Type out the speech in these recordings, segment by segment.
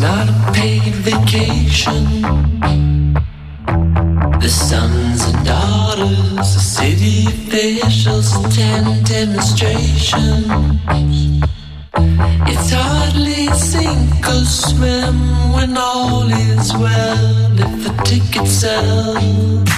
not a paid vacation. The sons and daughters of city officials attend demonstrations. It's hardly sink or swim when all is well if the ticket sells.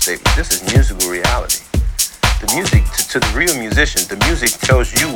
Statement. This is musical reality. The music, to, to the real musician, the music tells you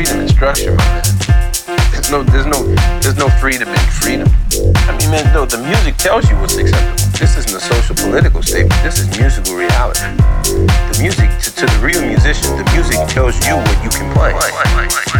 freedom in structure, man. There's no, there's no, there's no freedom in freedom. I mean, man, no, the music tells you what's acceptable. This isn't a social political statement. This is musical reality. The music, to, to the real musician, the music tells you what you can play.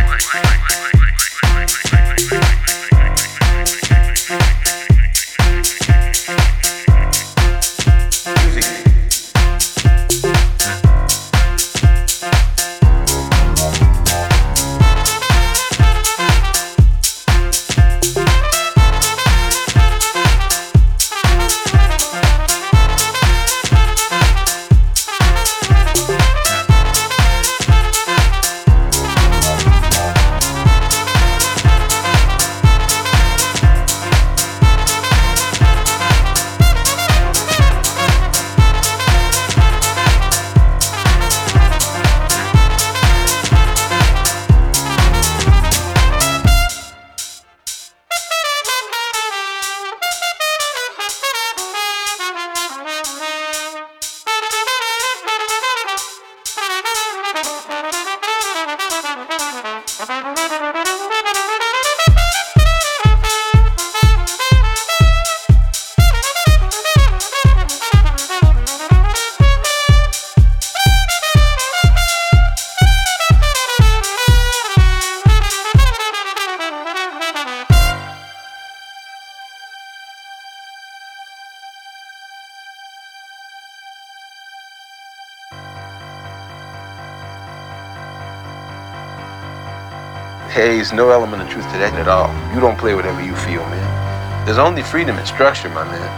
There's no element of truth to that at all. You don't play whatever you feel, man. There's only freedom in structure, my man.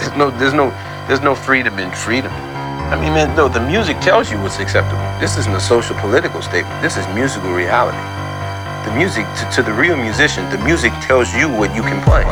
There's no, there's no, there's no freedom in freedom. I mean, man, no, the music tells you what's acceptable. This isn't a social political statement. This is musical reality. The music, to, to the real musician, the music tells you what you can play.